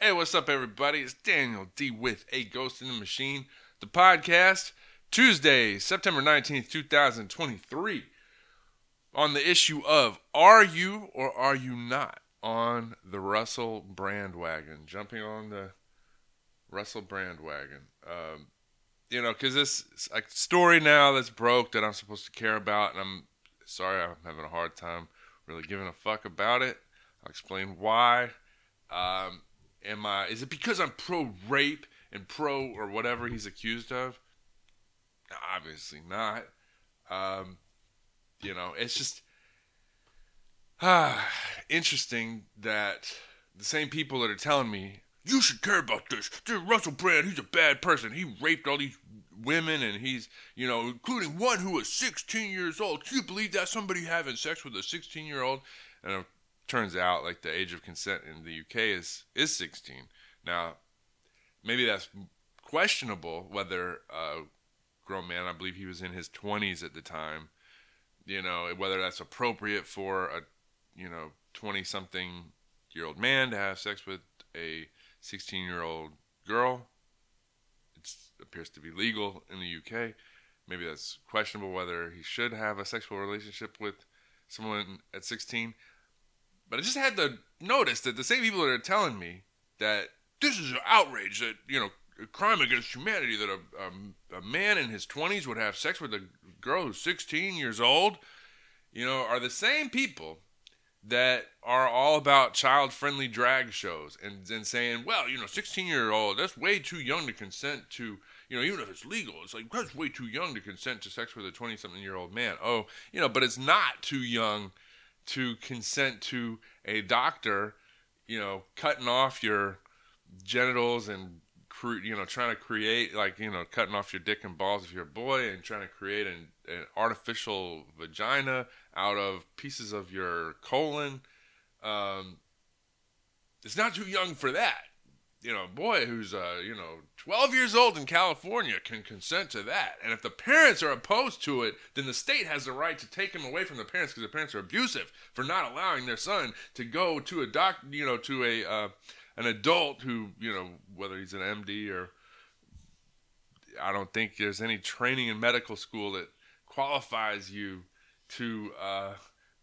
Hey, what's up, everybody? It's Daniel D with A Ghost in the Machine, the podcast, Tuesday, September 19th, 2023, on the issue of Are you or are you not on the Russell brand wagon? Jumping on the Russell brand wagon. Um, you know, because this is a story now that's broke that I'm supposed to care about, and I'm sorry I'm having a hard time really giving a fuck about it. I'll explain why. Um, am I? Is it because I'm pro rape and pro or whatever he's accused of? Obviously not. Um, you know, it's just ah, interesting that the same people that are telling me you should care about this. This Russell Brand, he's a bad person. He raped all these women, and he's, you know, including one who was 16 years old. Can you believe that somebody having sex with a 16 year old? And turns out, like the age of consent in the UK is is 16. Now, maybe that's questionable whether a grown man, I believe he was in his 20s at the time, you know, whether that's appropriate for a, you know, 20 something year old man to have sex with a 16 year old girl. It appears to be legal in the UK. Maybe that's questionable whether he should have a sexual relationship with someone at 16. But I just had to notice that the same people that are telling me that this is an outrage, that, you know, a crime against humanity, that a, a, a man in his 20s would have sex with a girl who's 16 years old, you know, are the same people that are all about child friendly drag shows and, and saying, well, you know, 16 year old, that's way too young to consent to, you know, even if it's legal, it's like, that's way too young to consent to sex with a 20 something year old man. Oh, you know, but it's not too young to consent to a doctor, you know, cutting off your genitals and, you know, trying to create, like, you know, cutting off your dick and balls if you're a boy and trying to create an, an artificial vagina out of pieces of your colon. Um, it's not too young for that. You know, a boy who's uh, you know 12 years old in California can consent to that. And if the parents are opposed to it, then the state has the right to take him away from the parents because the parents are abusive for not allowing their son to go to a doc, you know, to a uh, an adult who, you know, whether he's an MD or I don't think there's any training in medical school that qualifies you to uh,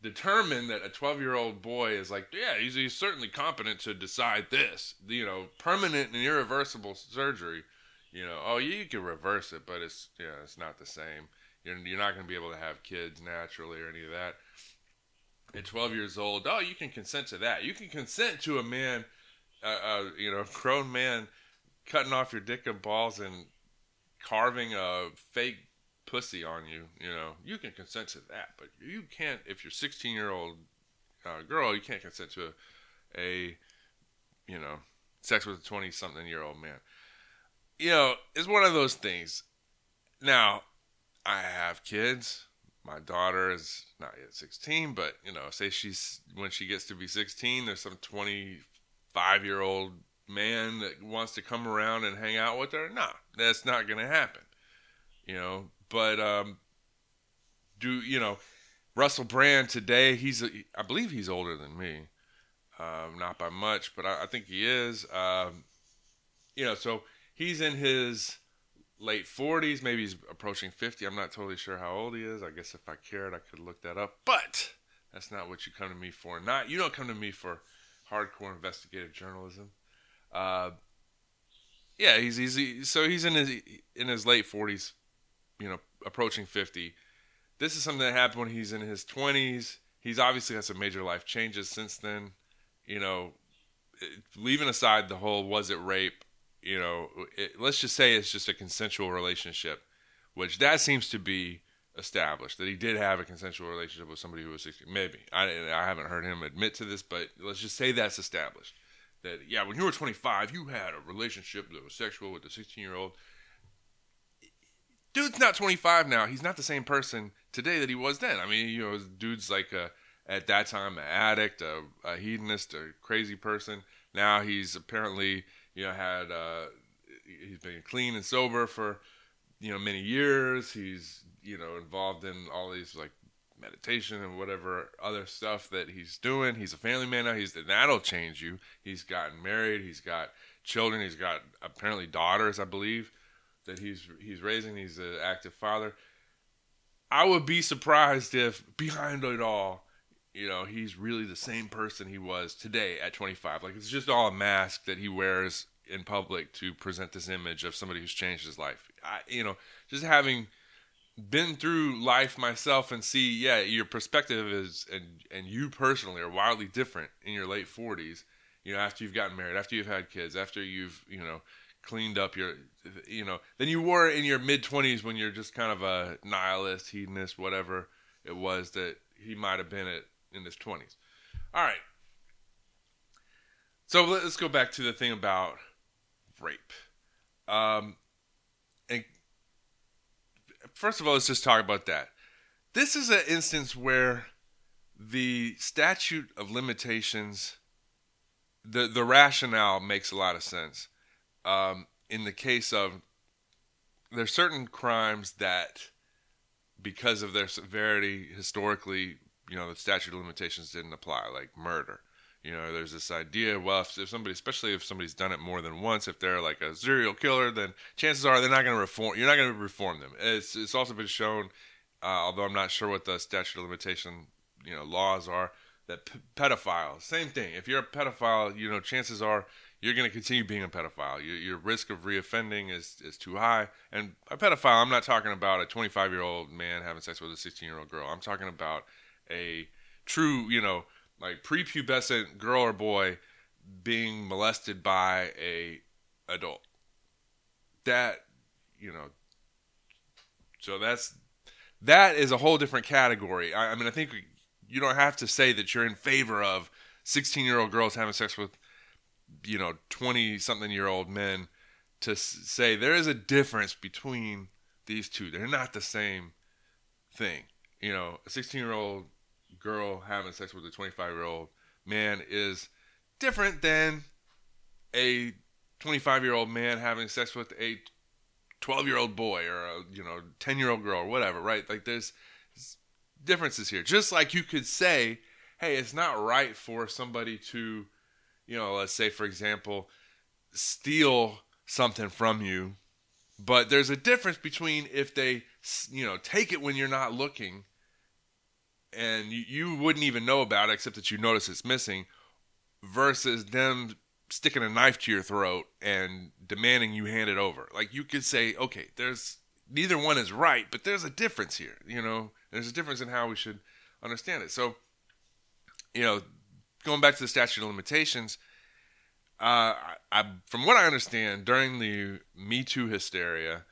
determine that a 12 year old boy is like, yeah, he's, he's certainly competent to decide this, you know, permanent and irreversible surgery. You know, oh, you can reverse it, but it's yeah, it's not the same. You're, you're not going to be able to have kids naturally or any of that. At 12 years old, oh, you can consent to that. You can consent to a man, uh, uh, you know, grown man cutting off your dick and balls and carving a fake pussy on you, you know, you can consent to that, but you can't if you're 16 year old uh, girl, you can't consent to a, a, you know, sex with a 20 something year old man. You know, it's one of those things. Now, I have kids. My daughter is not yet 16, but you know, say she's when she gets to be 16, there's some 25 year old man that wants to come around and hang out with her. No, that's not going to happen. You know, but um, do you know Russell Brand today? He's I believe he's older than me, um, not by much, but I, I think he is. Um, you know, so he's in his late 40s, maybe he's approaching 50. I'm not totally sure how old he is. I guess if I cared, I could look that up. But that's not what you come to me for. Not you don't come to me for hardcore investigative journalism. Uh, yeah, he's easy. So he's in his in his late 40s, you know, approaching 50. This is something that happened when he's in his 20s. He's obviously had some major life changes since then. You know, leaving aside the whole was it rape, you know, it, let's just say it's just a consensual relationship, which that seems to be established that he did have a consensual relationship with somebody who was 16. Maybe I, I haven't heard him admit to this, but let's just say that's established. That yeah, when you were 25, you had a relationship that was sexual with a 16 year old dude's not 25 now. He's not the same person today that he was then. I mean, you know, dude's like a, at that time an addict, a, a hedonist, a crazy person. Now he's apparently, you know, had uh, he's been clean and sober for you know many years. He's you know involved in all these like meditation and whatever other stuff that he's doing. He's a family man now. He's that'll change you. He's gotten married. He's got children. He's got apparently daughters, I believe, that he's he's raising. He's an active father. I would be surprised if behind it all, you know, he's really the same person he was today at 25. Like it's just all a mask that he wears in public to present this image of somebody who's changed his life. I, you know, just having been through life myself and see, yeah, your perspective is and and you personally are wildly different in your late 40s. You know, after you've gotten married, after you've had kids, after you've you know cleaned up your, you know, than you were in your mid 20s when you're just kind of a nihilist, hedonist, whatever it was that he might have been at in his 20s. All right. So let's go back to the thing about rape. Um, and first of all, let's just talk about that. This is an instance where the statute of limitations, the the rationale makes a lot of sense. Um, in the case of there's certain crimes that, because of their severity, historically, you know, the statute of limitations didn't apply, like murder. You know, there's this idea. Well, if, if somebody, especially if somebody's done it more than once, if they're like a serial killer, then chances are they're not going to reform. You're not going to reform them. It's it's also been shown, uh, although I'm not sure what the statute of limitation you know laws are, that p- pedophiles, same thing. If you're a pedophile, you know, chances are you're going to continue being a pedophile. Your, your risk of reoffending is is too high. And a pedophile, I'm not talking about a 25 year old man having sex with a 16 year old girl. I'm talking about a true, you know like prepubescent girl or boy being molested by a adult. That you know, so that's that is a whole different category. I, I mean, I think you don't have to say that you're in favor of 16 year old girls having sex with you know 20 something year old men to say there is a difference between these two. They're not the same thing. You know, a 16 year old girl having sex with a 25 year old man is different than a 25 year old man having sex with a 12 year old boy or a you know 10 year old girl or whatever right like there's differences here just like you could say hey it's not right for somebody to you know let's say for example steal something from you but there's a difference between if they you know take it when you're not looking and you, you wouldn't even know about it except that you notice it's missing versus them sticking a knife to your throat and demanding you hand it over. Like you could say, okay, there's neither one is right, but there's a difference here. You know, there's a difference in how we should understand it. So, you know, going back to the statute of limitations, uh, I, from what I understand, during the Me Too hysteria,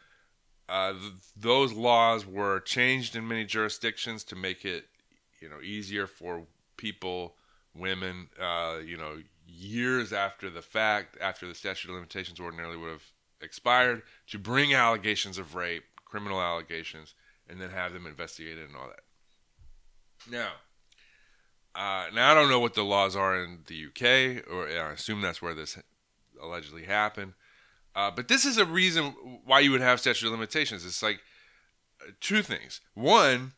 uh, th- those laws were changed in many jurisdictions to make it you know easier for people, women, uh, you know, years after the fact, after the statute of limitations ordinarily would have expired, to bring allegations of rape, criminal allegations, and then have them investigated and all that. Now, uh, now I don't know what the laws are in the UK, or I assume that's where this allegedly happened. Uh, but this is a reason why you would have statute of limitations. It's like uh, two things. One,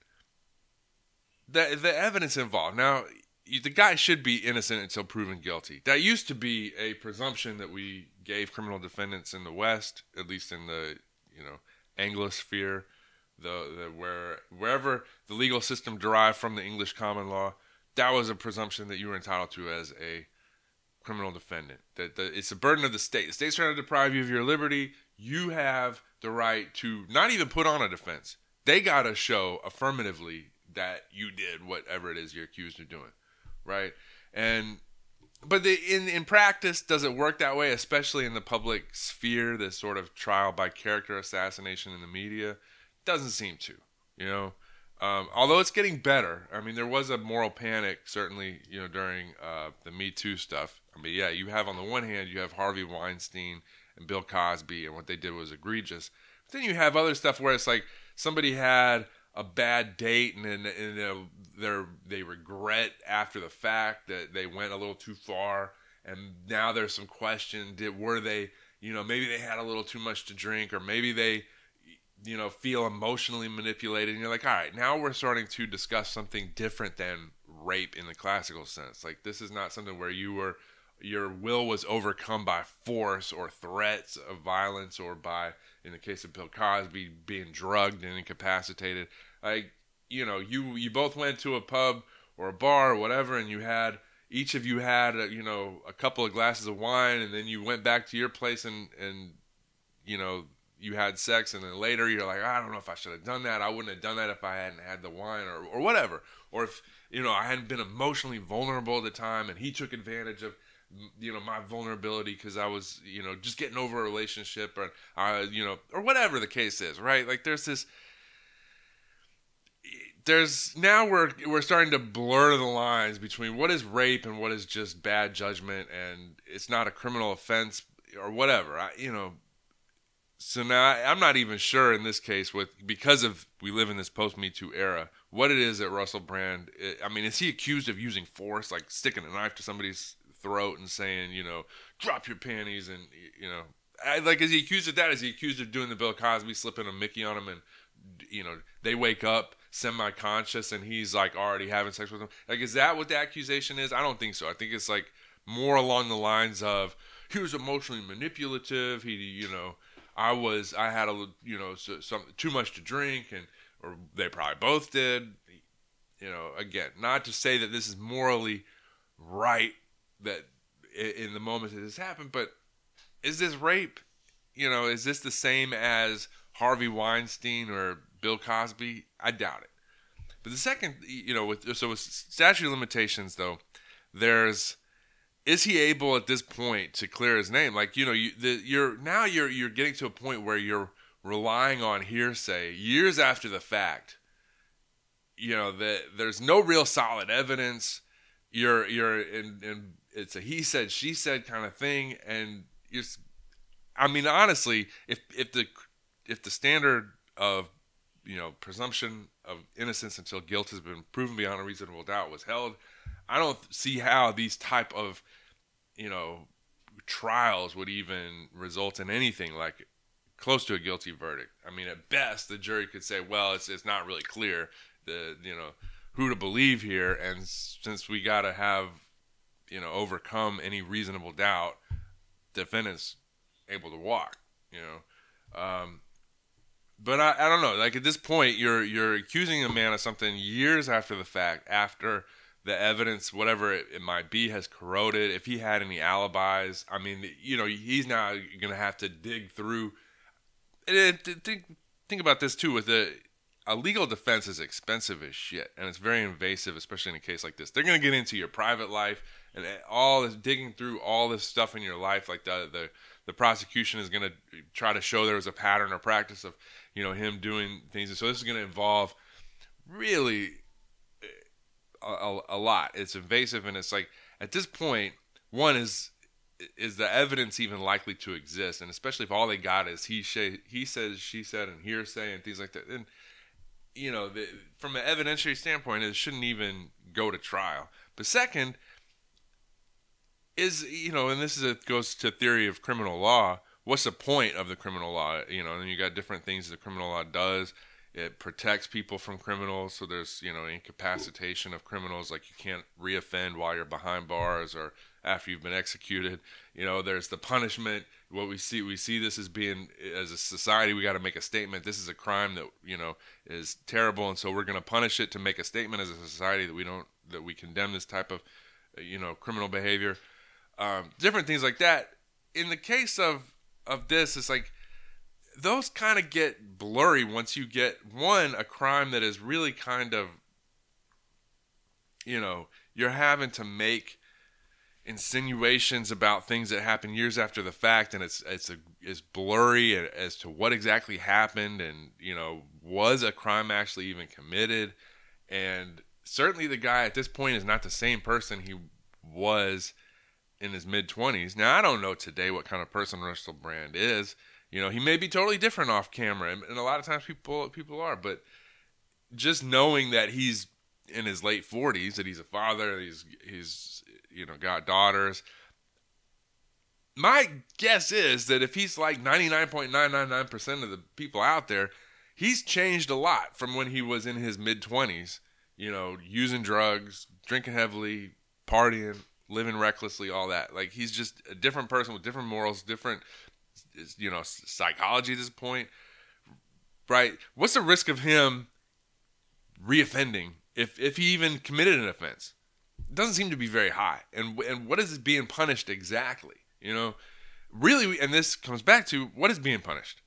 the the evidence involved. Now, the guy should be innocent until proven guilty. That used to be a presumption that we gave criminal defendants in the West, at least in the you know Anglosphere, the, the where wherever the legal system derived from the English common law. That was a presumption that you were entitled to as a criminal defendant. That it's a burden of the state. The state's trying to deprive you of your liberty. You have the right to not even put on a defense. They got to show affirmatively that you did whatever it is you're accused of doing, right? And but the, in in practice, does it work that way? Especially in the public sphere, this sort of trial by character assassination in the media doesn't seem to. You know, um, although it's getting better. I mean, there was a moral panic certainly. You know, during uh, the Me Too stuff. I mean, yeah, you have on the one hand you have Harvey Weinstein and Bill Cosby, and what they did was egregious. But then you have other stuff where it's like somebody had a bad date and and, and they regret after the fact that they went a little too far and now there's some question did were they you know maybe they had a little too much to drink or maybe they you know, feel emotionally manipulated. And you're like, all right, now we're starting to discuss something different than rape in the classical sense. Like, this is not something where you were, your will was overcome by force or threats of violence or by, in the case of Bill Cosby, being drugged and incapacitated. Like, you know, you, you both went to a pub or a bar or whatever, and you had, each of you had, a, you know, a couple of glasses of wine, and then you went back to your place and, and, you know, you had sex and then later you're like I don't know if I should have done that. I wouldn't have done that if I hadn't had the wine or or whatever. Or if you know I hadn't been emotionally vulnerable at the time and he took advantage of you know my vulnerability because I was you know just getting over a relationship or I you know or whatever the case is right? Like there's this there's now we're we're starting to blur the lines between what is rape and what is just bad judgment and it's not a criminal offense or whatever. I, you know so now I, am not even sure in this case with because of we live in this post Me Too era what it is that Russell Brand. Eh, I mean, is he accused of using force, like sticking a knife to somebody's throat and saying, you know, drop your panties and you know, I, like is he accused of that? Is he accused of doing the Bill Cosby slipping a Mickey on him and you know they wake up semi-conscious and he's like already having sex with them? Like, is that what the accusation is? I don't think so. I think it's like more along the lines of he was emotionally manipulative. He, you know I was I had a you know so, some too much to drink and or they probably both did. You know, again, not to say that this is morally right that in the moment that this happened, but is this rape? You know, is this the same as Harvey Weinstein or Bill Cosby? I doubt it. But the second, you know, with so with statute limitations though, there's is he able at this point to clear his name? Like you know, you, the, you're now you're you're getting to a point where you're relying on hearsay years after the fact. You know that there's no real solid evidence. You're you're in, in it's a he said she said kind of thing, and you're. I mean, honestly, if if the if the standard of you know presumption of innocence until guilt has been proven beyond a reasonable doubt was held, I don't see how these type of you know, trials would even result in anything like close to a guilty verdict. I mean, at best, the jury could say, well, it's, it's not really clear the you know who to believe here, and since we got to have you know overcome any reasonable doubt, defendants able to walk. You know, um, but I, I don't know. Like at this point, you're you're accusing a man of something years after the fact, after the evidence, whatever it, it, might be, has corroded. If he had any alibis, I mean, you know, he's now going to have to dig through. It, think, think about this too. With the a legal defense is expensive as shit, and it's very invasive, especially in a case like this. They're going to get into your private life and eh, all this digging through all this stuff in your life. Like the the the prosecution is going to try to show there was a pattern or practice of you know him doing things, and so this is going to involve really a, a lot. It's invasive, and it's like at this point, one is is the evidence even likely to exist, and especially if all they got is he sh- he says, she said, and hearsay and things like that. And you know, the, from an evidentiary standpoint, it shouldn't even go to trial. But second, is you know, and this is a, goes to theory of criminal law. What's the point of the criminal law? You know, and you got different things the criminal law does it protects people from criminals, so there's you know incapacitation of criminals, like you can't reoffend while you're behind bars or after you've been executed. You know, there's the punishment. What we see, we see this as being as a society, we got to make a statement. This is a crime that you know is terrible, and so we're going to punish it to make a statement as a society that we don't that we condemn this type of you know criminal behavior. Um, different things like that. In the case of of this, it's like those kind of get blurry once you get one a crime that is really kind of you know you're having to make insinuations about things that happen years after the fact and it's it's a, it's blurry as to what exactly happened and you know was a crime actually even committed? And certainly the guy at this point is not the same person he was in his mid 20s now i don't know today what kind of person russell brand is you know, he may be totally different off camera, and, a lot of times people people are, but just knowing that he's in his late forties, that he's a father, he's he's you know got daughters. My guess is that if he's like ninety nine point nine nine nine percent of the people out there, he's changed a lot from when he was in his mid 20s, you know, using drugs, drinking heavily, partying, living recklessly, all that. Like he's just a different person with different morals, different, you know, psychology at this point. Right? What's the risk of him reoffending if if he even committed an offense? It doesn't seem to be very high. And and what is being punished exactly? You know, really, and this comes back to what is being punished.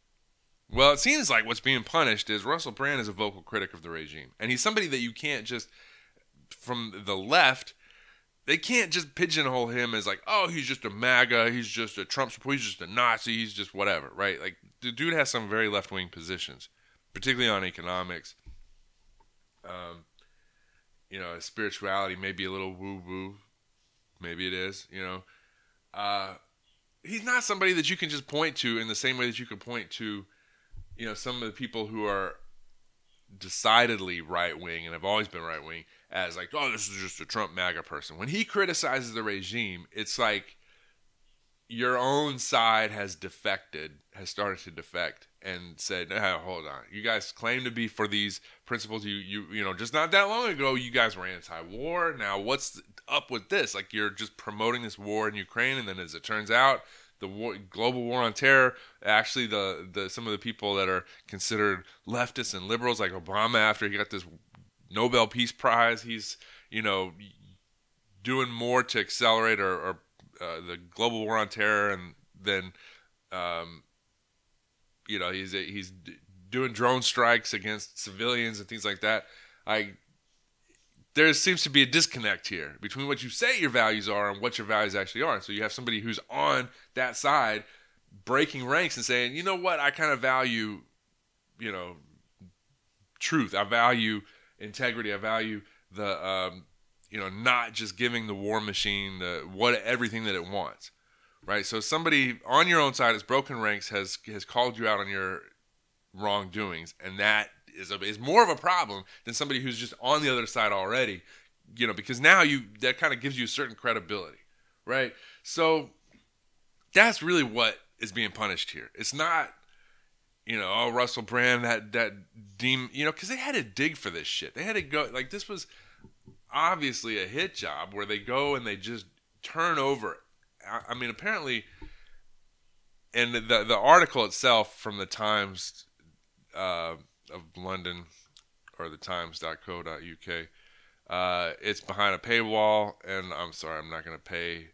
Well, it seems like what's being punished is Russell Brand is a vocal critic of the regime, and he's somebody that you can't just from the left they can't just pigeonhole him as like, oh, he's just a MAGA, he's just a Trump supporter, he's just a Nazi, he's just whatever, right? Like the dude has some very left wing positions, particularly on economics. Um, you know, spirituality may be a little woo woo, maybe it is. You know, uh, he's not somebody that you can just point to in the same way that you can point to, you know, some of the people who are decidedly right wing and have always been right wing as like, oh, this is just a Trump MAGA person. When he criticizes the regime, it's like your own side has defected, has started to defect, and said, "Hold on, you guys claim to be for these principles. You, you, you know, just not that long ago, you guys were anti-war. Now, what's up with this? Like, you're just promoting this war in Ukraine, and then, as it turns out, the war, global war on terror. Actually, the the some of the people that are considered leftists and liberals, like Obama, after he got this Nobel Peace Prize. He's you know doing more to accelerate or, or uh, the global war on terror, and then um, you know he's he's doing drone strikes against civilians and things like that. I there seems to be a disconnect here between what you say your values are and what your values actually are. So you have somebody who's on that side breaking ranks and saying, you know what, I kind of value, you know, truth. I value integrity. I value the um, you know not just giving the war machine the what everything that it wants, right? So somebody on your own side has broken ranks has has called you out on your wrongdoings, and that is a, is more of a problem than somebody who's just on the other side already, you know, because now you that kind of gives you a certain credibility, right? So that's really what is being punished here. It's not you know, oh Russell Brand, that that deem, you know, because they had to dig for this shit. They had to go like this was obviously a hit job where they go and they just turn over. I, I mean, apparently, and the the article itself from the Times uh, of London or the Times.co.uk. Uh, it's behind a paywall, and I'm sorry, I'm not going to pay.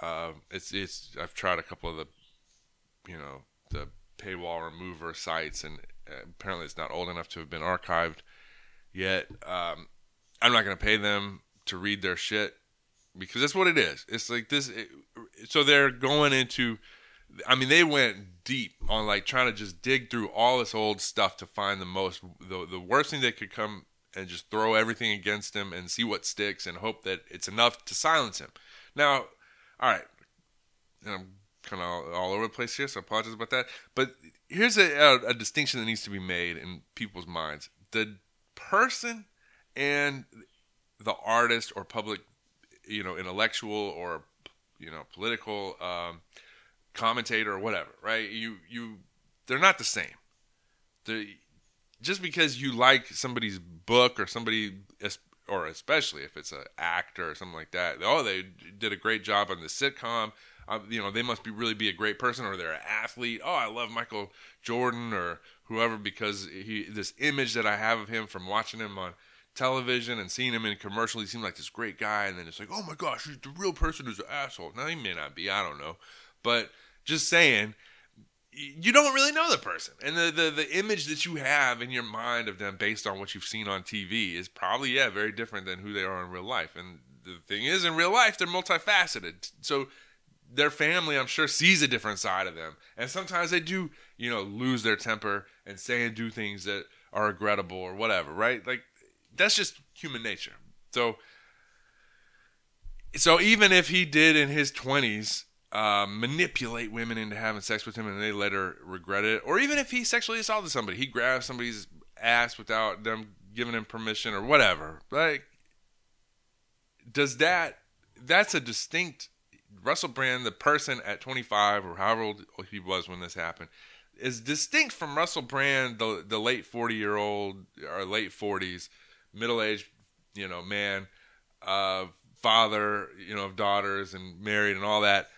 Uh, it's it's. I've tried a couple of the, you know, the paywall remover sites, and uh, apparently it's not old enough to have been archived yet. Um, I'm not going to pay them to read their shit because that's what it is. It's like this. It, so they're going into. I mean, they went deep on like trying to just dig through all this old stuff to find the most, the, the worst thing that could come and just throw everything against him and see what sticks and hope that it's enough to silence him. Now, all right, and I'm kind of all, all, over the place here, so I apologize about that. But here's a, a, a distinction that needs to be made in people's minds: the person and the artist or public, you know, intellectual or you know, political um, commentator or whatever, right? You you they're not the same. The just because you like somebody's book or somebody or especially if it's an actor or something like that, oh, they did a great job on the sitcom uh, you know, they must be really be a great person or they're an athlete. Oh, I love Michael Jordan or whoever because he this image that I have of him from watching him on television and seeing him in commercial, he seemed like this great guy. And then it's like, oh my gosh, the real person who's an asshole. Now he may not be, I don't know, but just saying. You don't really know the person, and the, the the image that you have in your mind of them based on what you've seen on TV is probably yeah very different than who they are in real life. And the thing is, in real life, they're multifaceted. So their family, I'm sure, sees a different side of them. And sometimes they do, you know, lose their temper and say and do things that are regrettable or whatever, right? Like that's just human nature. So so even if he did in his 20s uh, manipulate women into having sex with him and they later regret it, or even if he sexually assaulted somebody, he grabbed somebody's ass without them giving him permission or whatever. Like does that that's a distinct Russell Brand, the person at 25 or however old he was when this happened, is distinct from Russell Brand, the the late forty year old or late forties, middle aged, you know, man, uh, father, you know, of daughters and married and all that,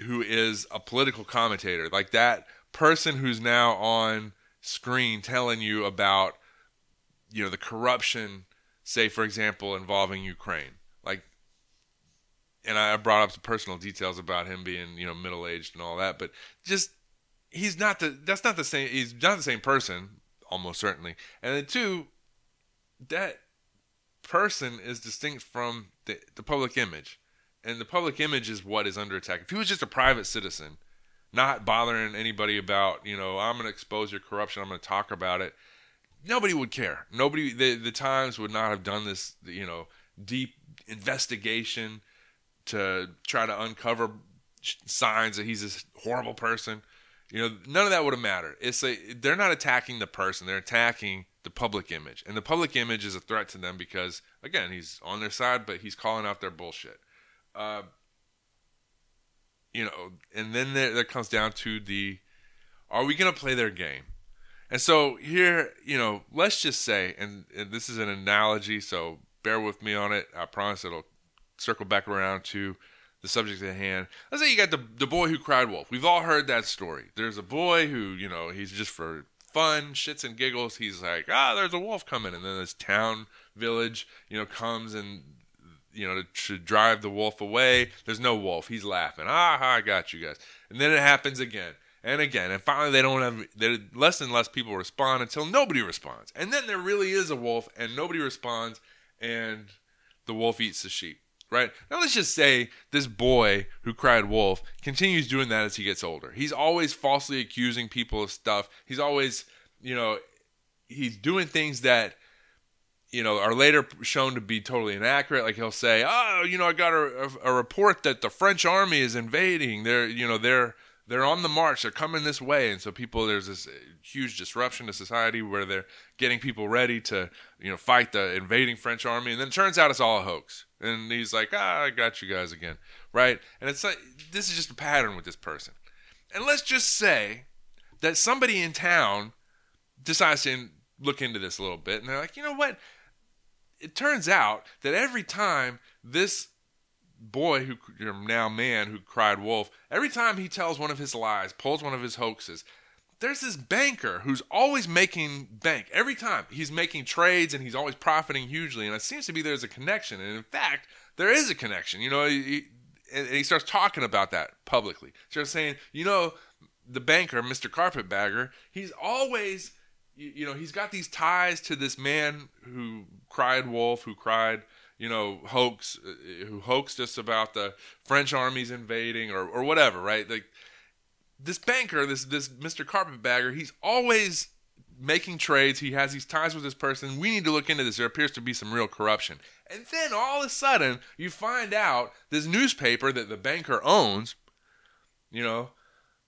who is a political commentator, like that person who's now on screen telling you about, you know, the corruption, say for example, involving Ukraine, like. And I brought up the personal details about him being, you know, middle aged and all that, but just he's not the that's not the same he's not the same person almost certainly and then two that person is distinct from the, the public image and the public image is what is under attack if he was just a private citizen not bothering anybody about you know i'm going to expose your corruption i'm going to talk about it nobody would care nobody the, the times would not have done this you know deep investigation to try to uncover signs that he's this horrible person you know, none of that would have mattered. It's a they're not attacking the person; they're attacking the public image, and the public image is a threat to them because, again, he's on their side, but he's calling out their bullshit. Uh, you know, and then there, there comes down to the: Are we going to play their game? And so here, you know, let's just say, and, and this is an analogy, so bear with me on it. I promise it'll circle back around to the subject at hand. Let's say you got the the boy who cried wolf. We've all heard that story. There's a boy who, you know, he's just for fun, shits and giggles. He's like, ah, there's a wolf coming, and then this town village, you know, comes and you know to, to drive the wolf away. There's no wolf. He's laughing. Ah, I got you guys. And then it happens again and again, and finally they don't have. Less and less people respond until nobody responds, and then there really is a wolf, and nobody responds, and the wolf eats the sheep right? Now let's just say this boy who cried wolf continues doing that as he gets older. He's always falsely accusing people of stuff. He's always, you know, he's doing things that you know are later shown to be totally inaccurate. Like he'll say oh you know i got a, a, a report that the french army is invading. They're you know they're they're on the march. They're coming this way. And so people there's this huge disruption to society where they're getting people ready to you know fight the invading french army. And then it turns out it's all a hoax. And he's like ah i got you guys again. Right? And it's like this is just a pattern with this person. And let's just say that somebody in town decides to look into this a little bit. And they're like you know what it turns out that every time this boy who now man who cried wolf every time he tells one of his lies pulls one of his hoaxes there's this banker who's always making bank. Every time he's making trades and he's always profiting hugely and it seems to be there's a connection and in fact there is a connection. You know he, and he starts talking about that publicly. Starts saying you know the banker mr carpetbagger he's always you know he's got these ties to this man who cried wolf who cried you know, hoax, uh, who hoaxed us about the French armies invading or, or whatever, right? Like this banker, this this Mr. Carpetbagger, he's always making trades. He has these ties with this person. We need to look into this. There appears to be some real corruption. And then all of a sudden, you find out this newspaper that the banker owns, you know,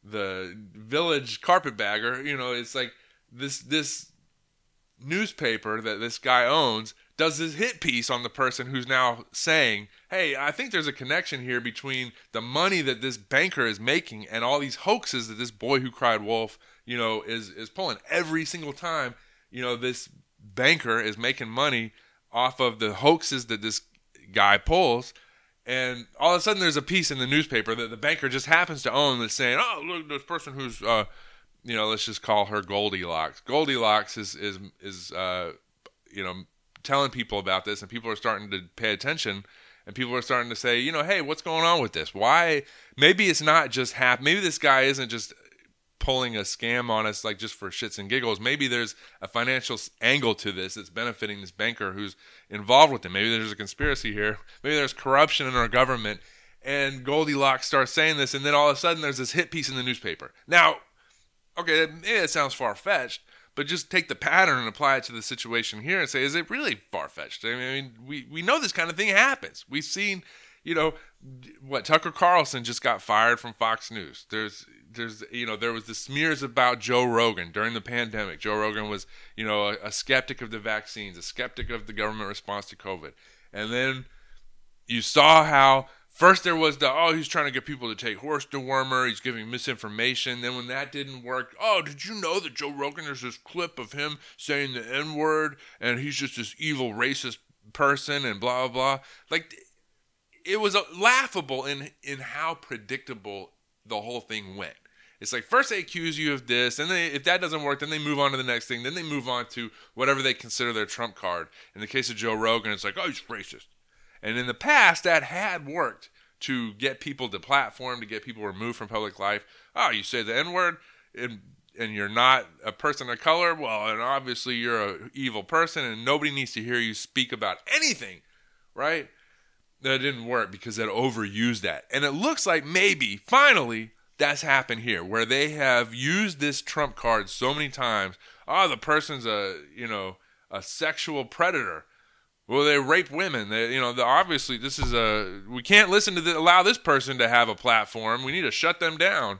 the village carpetbagger, you know, it's like this this newspaper that this guy owns does this hit piece on the person who's now saying, "Hey, I think there's a connection here between the money that this banker is making and all these hoaxes that this boy who cried wolf, you know, is is pulling every single time, you know, this banker is making money off of the hoaxes that this guy pulls." And all of a sudden, there's a piece in the newspaper that the banker just happens to own that's saying, "Oh, look, this person who's, uh, you know, let's just call her Goldilocks. Goldilocks is is is, uh, you know, telling people about this, and people are starting to pay attention, and people are starting to say, you know, hey, what's going on with this? Why? Maybe it's not just half. Maybe this guy isn't just pulling a scam on us like just for shits and giggles. Maybe there's a financial angle to this that's benefiting this banker who's involved with it. Maybe there's a conspiracy here. Maybe there's corruption in our government. And Goldilocks starts saying this, and then all of a sudden there's this hit piece in the newspaper. Now, okay, maybe it sounds far fetched, but just take the pattern and apply it to the situation here and say, is it really far fetched? I mean, we, we know this kind of thing happens. We've seen, you know, what Tucker Carlson just got fired from Fox News. There's, there's, you know, there was the smears about Joe Rogan during the pandemic. Joe Rogan was, you know, a, a skeptic of the vaccines, a skeptic of the government response to COVID. And then you saw how First, there was the oh, he's trying to get people to take horse dewormer. He's giving misinformation. Then, when that didn't work, oh, did you know that Joe Rogan? There's this clip of him saying the N word, and he's just this evil racist person, and blah blah blah. Like, it was laughable in in how predictable the whole thing went. It's like first they accuse you of this, and they, if that doesn't work, then they move on to the next thing. Then they move on to whatever they consider their trump card. In the case of Joe Rogan, it's like, oh, he's racist. And in the past, that had worked to get people to platform, to get people removed from public life. Oh, you say the N word, and, and you're not a person of color. Well, and obviously you're an evil person, and nobody needs to hear you speak about anything, right? That didn't work because they overused that. And it looks like maybe, finally, that's happened here, where they have used this trump card so many times. Oh, the person's a, you know, a sexual predator well, they rape women. They, you know, obviously this is a we can't listen to the, allow this person to have a platform. We need to shut them down,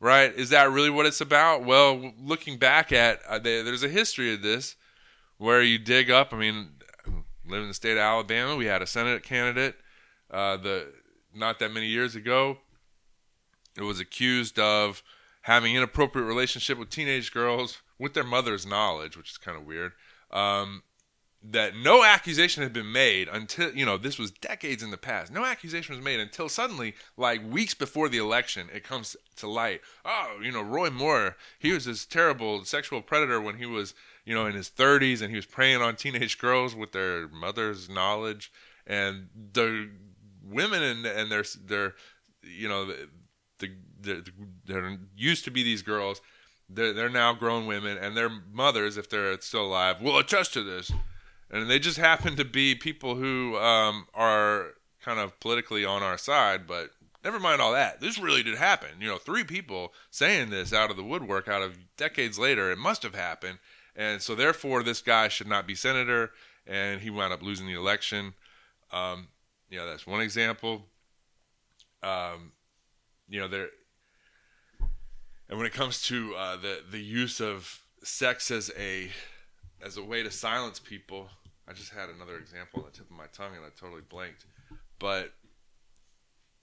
right? Is that really what it's about? Well, looking back at uh, they, there's a history of this where you dig up. I mean, live in the state of Alabama, we had a Senate candidate uh, the not that many years ago. It was accused of having inappropriate relationship with teenage girls with their mother's knowledge, which is kind of weird. Um, that no accusation had been made until you know this was decades in the past. No accusation was made until suddenly like weeks before the election it comes to light. Oh you know roy moore he was this terrible sexual predator when he was you know in his 30s and he was preying on teenage girls with their mother's knowledge. And the women and and their their you know the, the, the there used to be these girls. They're, they're now grown women and their mothers if they're still alive will attest to this and they just happen to be people who um, are kind of politically on our side. But never mind all that. This really did happen. You know, three people saying this out of the woodwork, out of decades later, it must have happened. And so, therefore, this guy should not be senator, and he wound up losing the election. Um, you know, that's one example. Um, you know, there. And when it comes to uh, the the use of sex as a as a way to silence people, I just had another example on the tip of my tongue and I totally blanked. But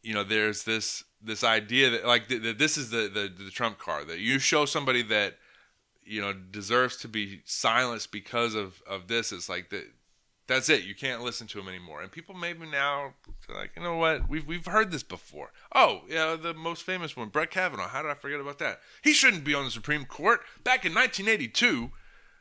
you know, there's this this idea that like that this is the, the the trump card that you show somebody that you know deserves to be silenced because of of this. It's like that. That's it. You can't listen to him anymore. And people maybe now like, you know what? We've we've heard this before. Oh, yeah, the most famous one, Brett Kavanaugh. How did I forget about that? He shouldn't be on the Supreme Court. Back in 1982,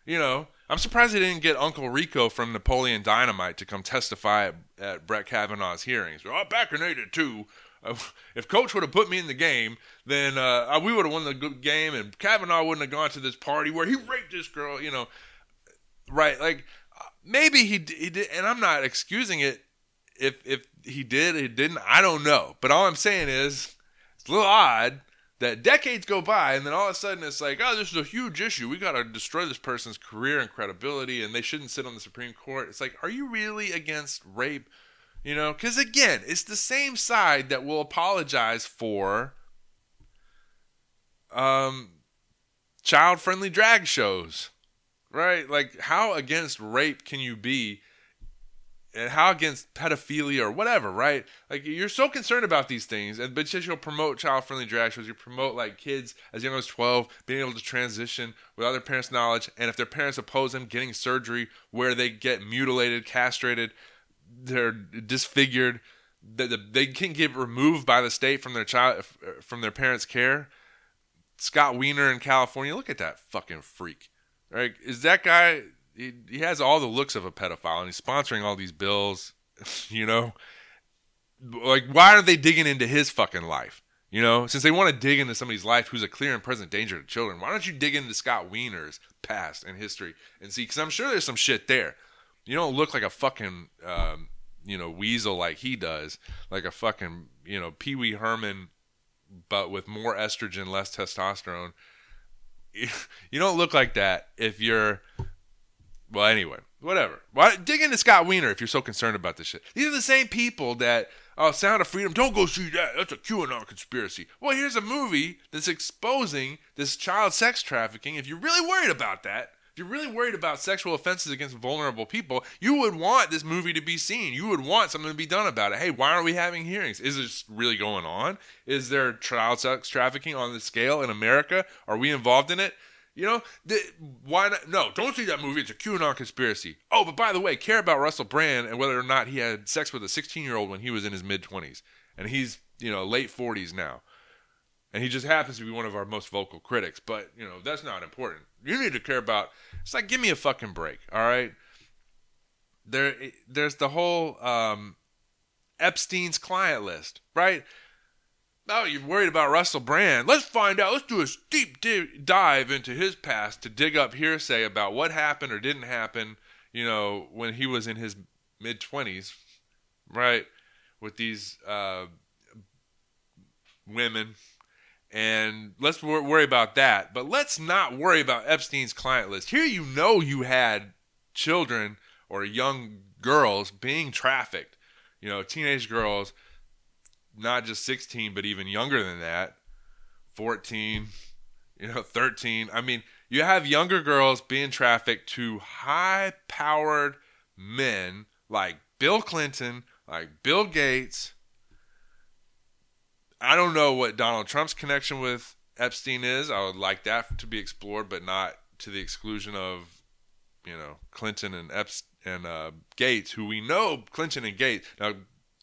you know, I'm surprised they didn't get Uncle Rico from Napoleon Dynamite to come testify at, at Brett Kavanaugh's hearings. Oh, back in '82, uh, if Coach would have put me in the game, then uh, we would have won the game, and Kavanaugh wouldn't have gone to this party where he raped this girl. You know, right? Like maybe he he did, and I'm not excusing it. If if he did, he didn't. I don't know. But all I'm saying is, it's a little odd that decades go by and then all of a sudden it's like oh this is a huge issue. We got to destroy this person's career and credibility and they shouldn't sit on the supreme court. It's like are you really against rape? You know because again it's the same side that will apologize for um child friendly drag shows right? Like how against rape can you be and how against pedophilia or whatever, right? Like you're so concerned about these things, and but since you'll promote child-friendly drag shows. You promote like kids as young as 12 being able to transition without their parents' knowledge, and if their parents oppose them, getting surgery where they get mutilated, castrated, they're disfigured, that they can get removed by the state from their child er, from their parents' care. Scott Wiener in California, look at that fucking freak. Right? Is that guy he, has all the looks of a pedophile and he's sponsoring all these bills, you know? Like, why are they digging into his fucking life? You know, since they want to dig into somebody's life who's a clear and present danger to children, why don't you dig into Scott Wiener's past and history and see? Because I'm sure there's some shit there. You don't look like a fucking, um, you know, weasel like he does, like a fucking, you know, Pee Wee Herman, but with more estrogen, less testosterone. You don't look like that if you're well, anyway, whatever. Why dig into Scott Wiener if you're so concerned about this shit? These are the same people that oh, Sound of Freedom. Don't go see that. That's a QAnon conspiracy. Well, here's a movie that's exposing this child sex trafficking. If you're really worried about that, if you're really worried about sexual offenses against vulnerable people, you would want this movie to be seen. You would want something to be done about it. Hey, why aren't we having hearings? Is this really going on? Is there child sex trafficking on the scale in America? Are we involved in it? You know, the, why not? No, don't see that movie. It's a QAnon conspiracy. Oh, but by the way, care about Russell Brand and whether or not he had sex with a 16 year old when he was in his mid 20s. And he's, you know, late 40s now. And he just happens to be one of our most vocal critics. But, you know, that's not important. You need to care about. It's like, give me a fucking break, all right? There, There's the whole um, Epstein's client list, right? Oh, you're worried about Russell Brand. Let's find out. Let's do a deep dive into his past to dig up hearsay about what happened or didn't happen, you know, when he was in his mid 20s, right? With these uh, women. And let's worry about that. But let's not worry about Epstein's client list. Here, you know, you had children or young girls being trafficked, you know, teenage girls not just 16, but even younger than that 14, you know, 13. I mean, you have younger girls being trafficked to high powered men like Bill Clinton, like Bill Gates. I don't know what Donald Trump's connection with Epstein is. I would like that to be explored, but not to the exclusion of, you know, Clinton and Epstein and uh, Gates, who we know Clinton and Gates. Now,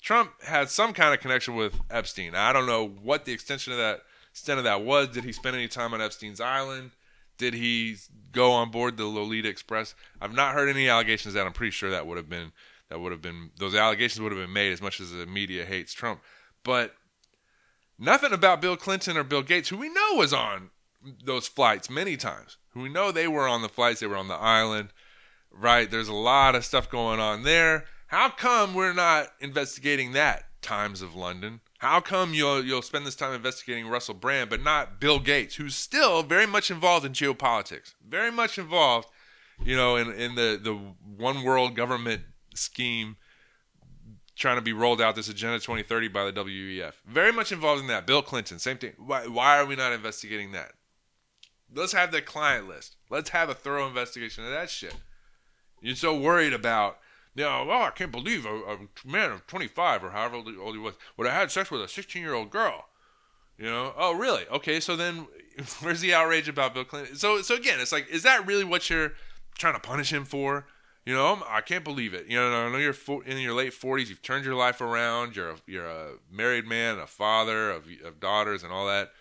Trump had some kind of connection with Epstein. I don't know what the extension of that extent of that was. Did he spend any time on Epstein's island? Did he go on board the Lolita Express? I've not heard any allegations that. I'm pretty sure that would have been that would have been those allegations would have been made as much as the media hates Trump. But nothing about Bill Clinton or Bill Gates, who we know was on those flights many times. Who we know they were on the flights, they were on the island, right? There's a lot of stuff going on there. How come we're not investigating that? Times of London. How come you'll you'll spend this time investigating Russell Brand, but not Bill Gates, who's still very much involved in geopolitics, very much involved, you know, in in the the one world government scheme trying to be rolled out this agenda 2030 by the WEF. Very much involved in that. Bill Clinton, same thing. Why why are we not investigating that? Let's have the client list. Let's have a thorough investigation of that shit. You're so worried about now, oh, I can't believe a, a man of 25 or however old he was would have had sex with a 16 year old girl. You know? Oh, really? Okay, so then where's the outrage about Bill Clinton? So, so again, it's like, is that really what you're trying to punish him for? You know, I can't believe it. You know, I know you're in your late 40s. You've turned your life around. You're a, you're a married man, a father of, of daughters, and all that.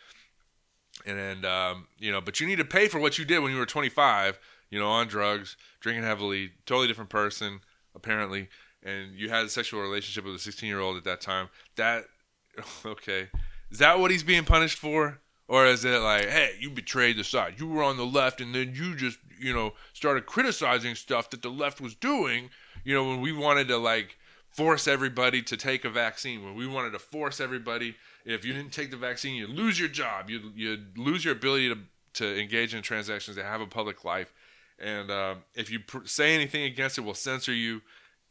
And, and um, you know, but you need to pay for what you did when you were 25. You know, on drugs, drinking heavily, totally different person apparently, and you had a sexual relationship with a 16 year old at that time, that okay, is that what he's being punished for? Or is it like, hey, you betrayed the side. You were on the left, and then you just, you know, started criticizing stuff that the left was doing. You know, when we wanted to like force everybody to take a vaccine, when we wanted to force everybody, if you didn't take the vaccine, you'd lose your job, you you lose your ability to to engage in transactions, to have a public life and uh, if you pr- say anything against it, we'll censor you.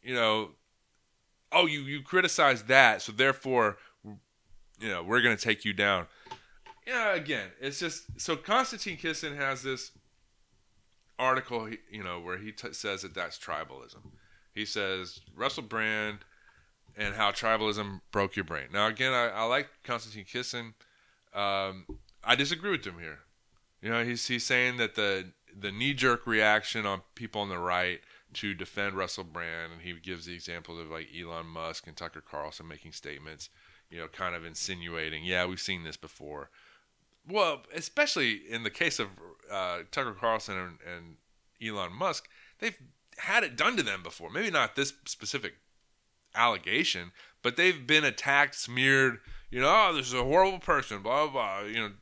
You know, oh, you you criticize that, so therefore, you know, we're gonna take you down. Yeah, again, it's just so Konstantin Kisin has this article, you know, where he t- says that that's tribalism. He says Russell Brand and how tribalism broke your brain. Now, again, I, I like Konstantin Kisin. Um, I disagree with him here. You know, he's he's saying that the the knee jerk reaction on people on the right to defend Russell Brand, and he gives the examples of like Elon Musk and Tucker Carlson making statements, you know, kind of insinuating, yeah, we've seen this before. Well, especially in the case of uh, Tucker Carlson and, and Elon Musk, they've had it done to them before. Maybe not this specific allegation, but they've been attacked, smeared. You know, oh, this is a horrible person. Blah blah. blah you know,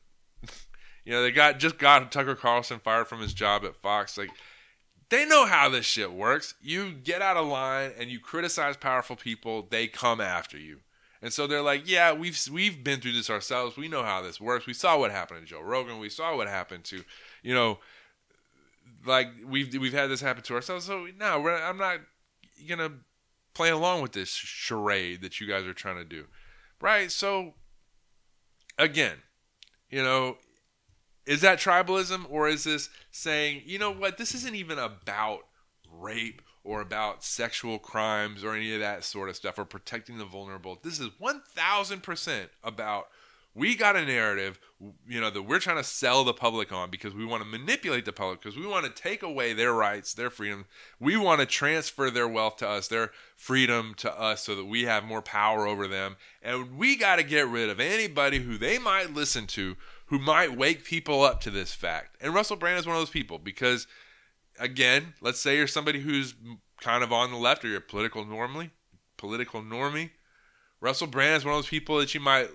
you know, they got just got Tucker Carlson fired from his job at Fox. Like, they know how this shit works. You get out of line and you criticize powerful people, they come after you. And so they're like, yeah, we've we've been through this ourselves. We know how this works. We saw what happened to Joe Rogan. We saw what happened to, you know, like we've we've had this happen to ourselves. So no, I'm not gonna play along with this charade that you guys are trying to do, right? So again, you know, is that tribalism or is this saying, you know what, this isn't even about rape or about sexual crimes or any of that sort of stuff or protecting the vulnerable. This is 1000% about we got a narrative you know that we're trying to sell the public on because we want to manipulate the public because we want to take away their rights their freedom we want to transfer their wealth to us their freedom to us so that we have more power over them and we got to get rid of anybody who they might listen to who might wake people up to this fact and russell brand is one of those people because again let's say you're somebody who's kind of on the left or you're political normally political normie russell brand is one of those people that you might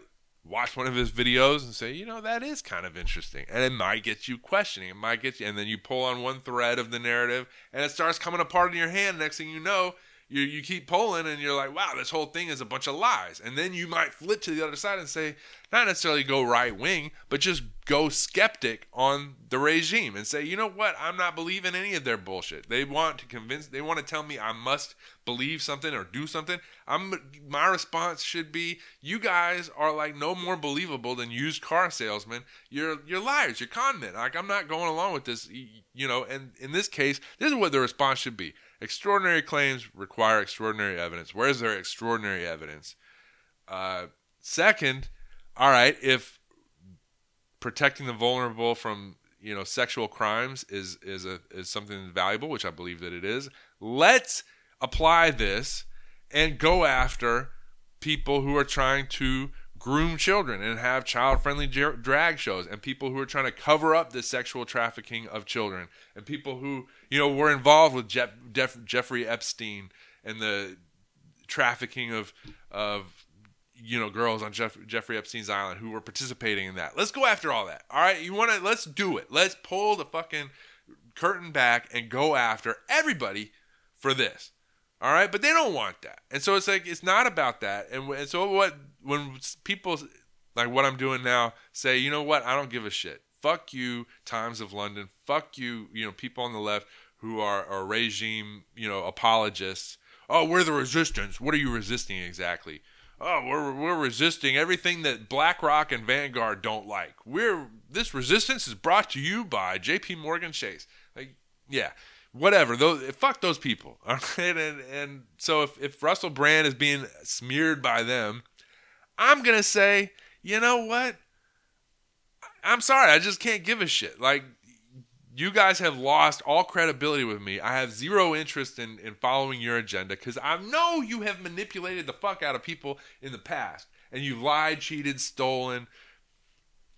watch one of his videos and say, you know, that is kind of interesting. And it might get you questioning. It might get you, and then you pull on one thread of the narrative and it starts coming apart in your hand. Next thing you know, you, you keep pulling and you're like, wow, this whole thing is a bunch of lies. And then you might flip to the other side and say, not necessarily go right wing, but just go skeptic on the regime and say, you know what, I'm not believing any of their bullshit. They want to convince, they want to tell me I must believe something or do something. I'm my response should be, you guys are like no more believable than used car salesmen. You're you're liars. You're con men. Like I'm not going along with this. You know, and in this case, this is what the response should be. Extraordinary claims require extraordinary evidence. Where's their extraordinary evidence? Uh, second, all right, if protecting the vulnerable from you know sexual crimes is is a is something valuable, which I believe that it is. Let's apply this and go after people who are trying to groom children and have child-friendly drag shows and people who are trying to cover up the sexual trafficking of children and people who you know were involved with Jeff, Jeff, Jeffrey Epstein and the trafficking of of you know girls on Jeff, Jeffrey Epstein's island who were participating in that. Let's go after all that. All right, you want to let's do it. Let's pull the fucking curtain back and go after everybody for this. All right, but they don't want that, and so it's like it's not about that. And, and so what when people like what I'm doing now say, you know what, I don't give a shit. Fuck you, Times of London. Fuck you, you know, people on the left who are, are regime, you know, apologists. Oh, we're the resistance. What are you resisting exactly? Oh, we're we're resisting everything that BlackRock and Vanguard don't like. We're this resistance is brought to you by J.P. Morgan Chase. Like, yeah, whatever. Those fuck those people. And, and, so if, if Russell Brand is being smeared by them, I'm gonna say, you know what? I'm sorry, I just can't give a shit. Like you guys have lost all credibility with me. I have zero interest in, in following your agenda because I know you have manipulated the fuck out of people in the past. And you've lied, cheated, stolen.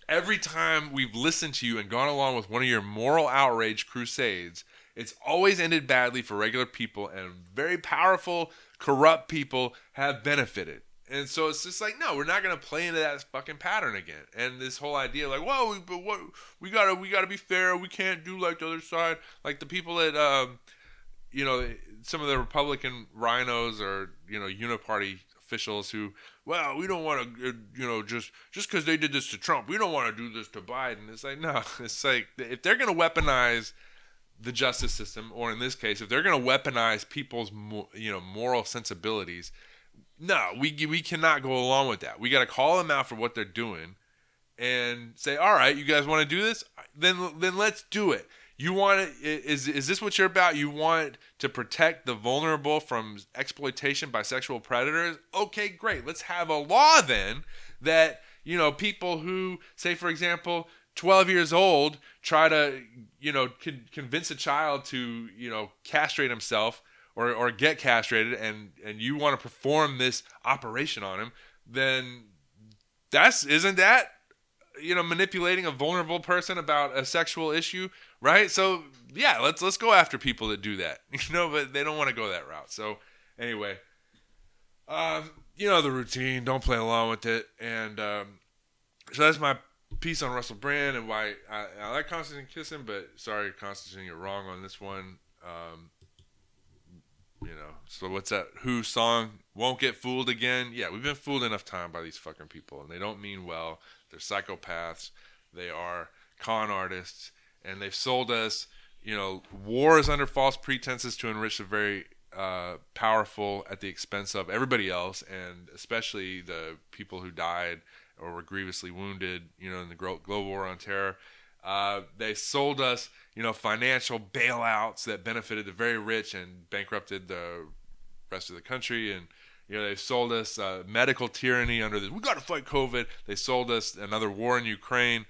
Every time we've listened to you and gone along with one of your moral outrage crusades, it's always ended badly for regular people, and very powerful, corrupt people have benefited. And so it's just like, no, we're not gonna play into that fucking pattern again. And this whole idea, like, whoa, we, but what we gotta we gotta be fair. We can't do like the other side, like the people that, um, you know, some of the Republican RINOs or you know uniparty officials who, well, we don't want to, uh, you know, just just because they did this to Trump, we don't want to do this to Biden. It's like, no, it's like if they're gonna weaponize the justice system, or in this case, if they're going to weaponize people's you know moral sensibilities, no, we we cannot go along with that. We got to call them out for what they're doing, and say, all right, you guys want to do this? Then then let's do it. You want to, is is this what you're about? You want to protect the vulnerable from exploitation by sexual predators? Okay, great. Let's have a law then that you know people who say, for example, 12 years old try to you know con- convince a child to you know castrate himself or, or get castrated and and you want to perform this operation on him then that's isn't that you know manipulating a vulnerable person about a sexual issue right? So yeah let's let's go after people that do that you know but they don't want to go that route. So anyway um you know the routine don't play along with it. And um so that's my piece on Russell Brand and why I, I like Konstantin Kisin, but sorry, Konstantin, you're wrong on this one. Um, you know, so what's that Who song? Won't get fooled again. Yeah, we've been fooled enough time by these fucking people, and they don't mean well. They're psychopaths. They are con artists, and they've sold us, you know, wars under false pretenses to enrich the very uh, powerful at the expense of everybody else, and especially the people who died or were grievously wounded, you know, in the global war on terror. Uh, they sold us, you know, financial bailouts that benefited the very rich and bankrupted the rest of the country. And you know, they sold us uh, medical tyranny under this. We got to fight COVID. They sold us another war in Ukraine.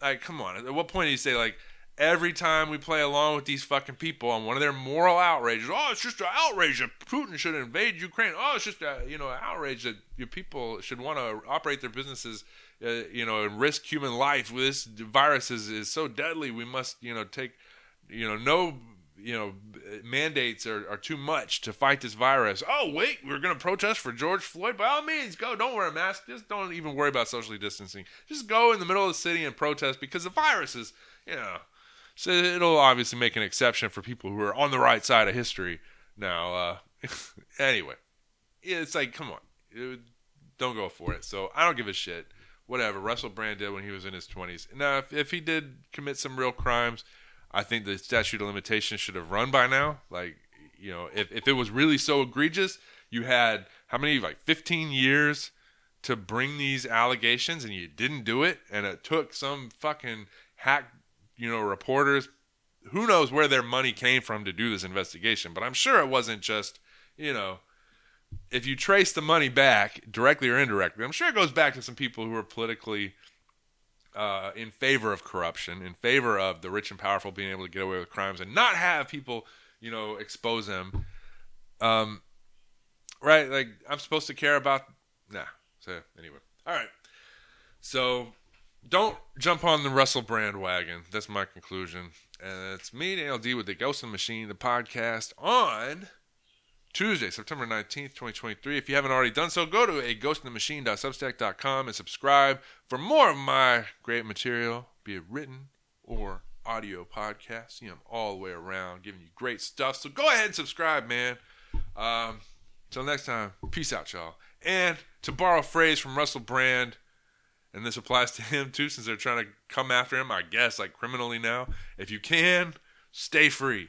Like, come on. At what point do you say like? Every time we play along with these fucking people on one of their moral outrages. Oh, it's just an outrage that Putin should invade Ukraine. Oh, it's just a you know outrage that your people should want to operate their businesses, uh, you know, and risk human life. This virus is, is so deadly. We must you know take you know no you know mandates are, are too much to fight this virus. Oh wait, we're gonna protest for George Floyd. By all means, go. Don't wear a mask. Just don't even worry about socially distancing. Just go in the middle of the city and protest because the virus is you know so it'll obviously make an exception for people who are on the right side of history. Now, uh, anyway, it's like, come on, it, don't go for it. So I don't give a shit. Whatever Russell Brand did when he was in his 20s. Now, if, if he did commit some real crimes, I think the statute of limitations should have run by now. Like, you know, if, if it was really so egregious, you had how many, like 15 years to bring these allegations and you didn't do it. And it took some fucking hack you know, reporters. Who knows where their money came from to do this investigation? But I'm sure it wasn't just, you know, if you trace the money back directly or indirectly, I'm sure it goes back to some people who are politically uh, in favor of corruption, in favor of the rich and powerful being able to get away with crimes and not have people, you know, expose them. Um, right? Like I'm supposed to care about. Nah. So anyway, all right. So don't jump on the Russell Brand wagon. That's my conclusion. And it's me, Daniel D, with the Ghost and the Machine, the podcast on Tuesday, September 19th, 2023. If you haven't already done so, go to a ghostandthemachine.substack.com and subscribe for more of my great material, be it written or audio podcast. See, I'm all the way around giving you great stuff. So go ahead and subscribe, man. Um, until next time, peace out, y'all. And to borrow a phrase from Russell Brand, and this applies to him too, since they're trying to come after him, I guess, like criminally now. If you can, stay free.